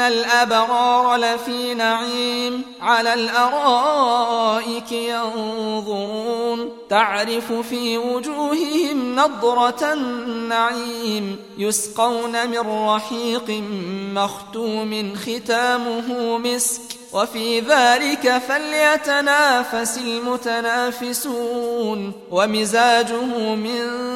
الأبرار لفي نعيم على الأرائك ينظرون تعرف في وجوههم نضرة النعيم يسقون من رحيق مختوم ختامه مسك وفي ذلك فليتنافس المتنافسون ومزاجه من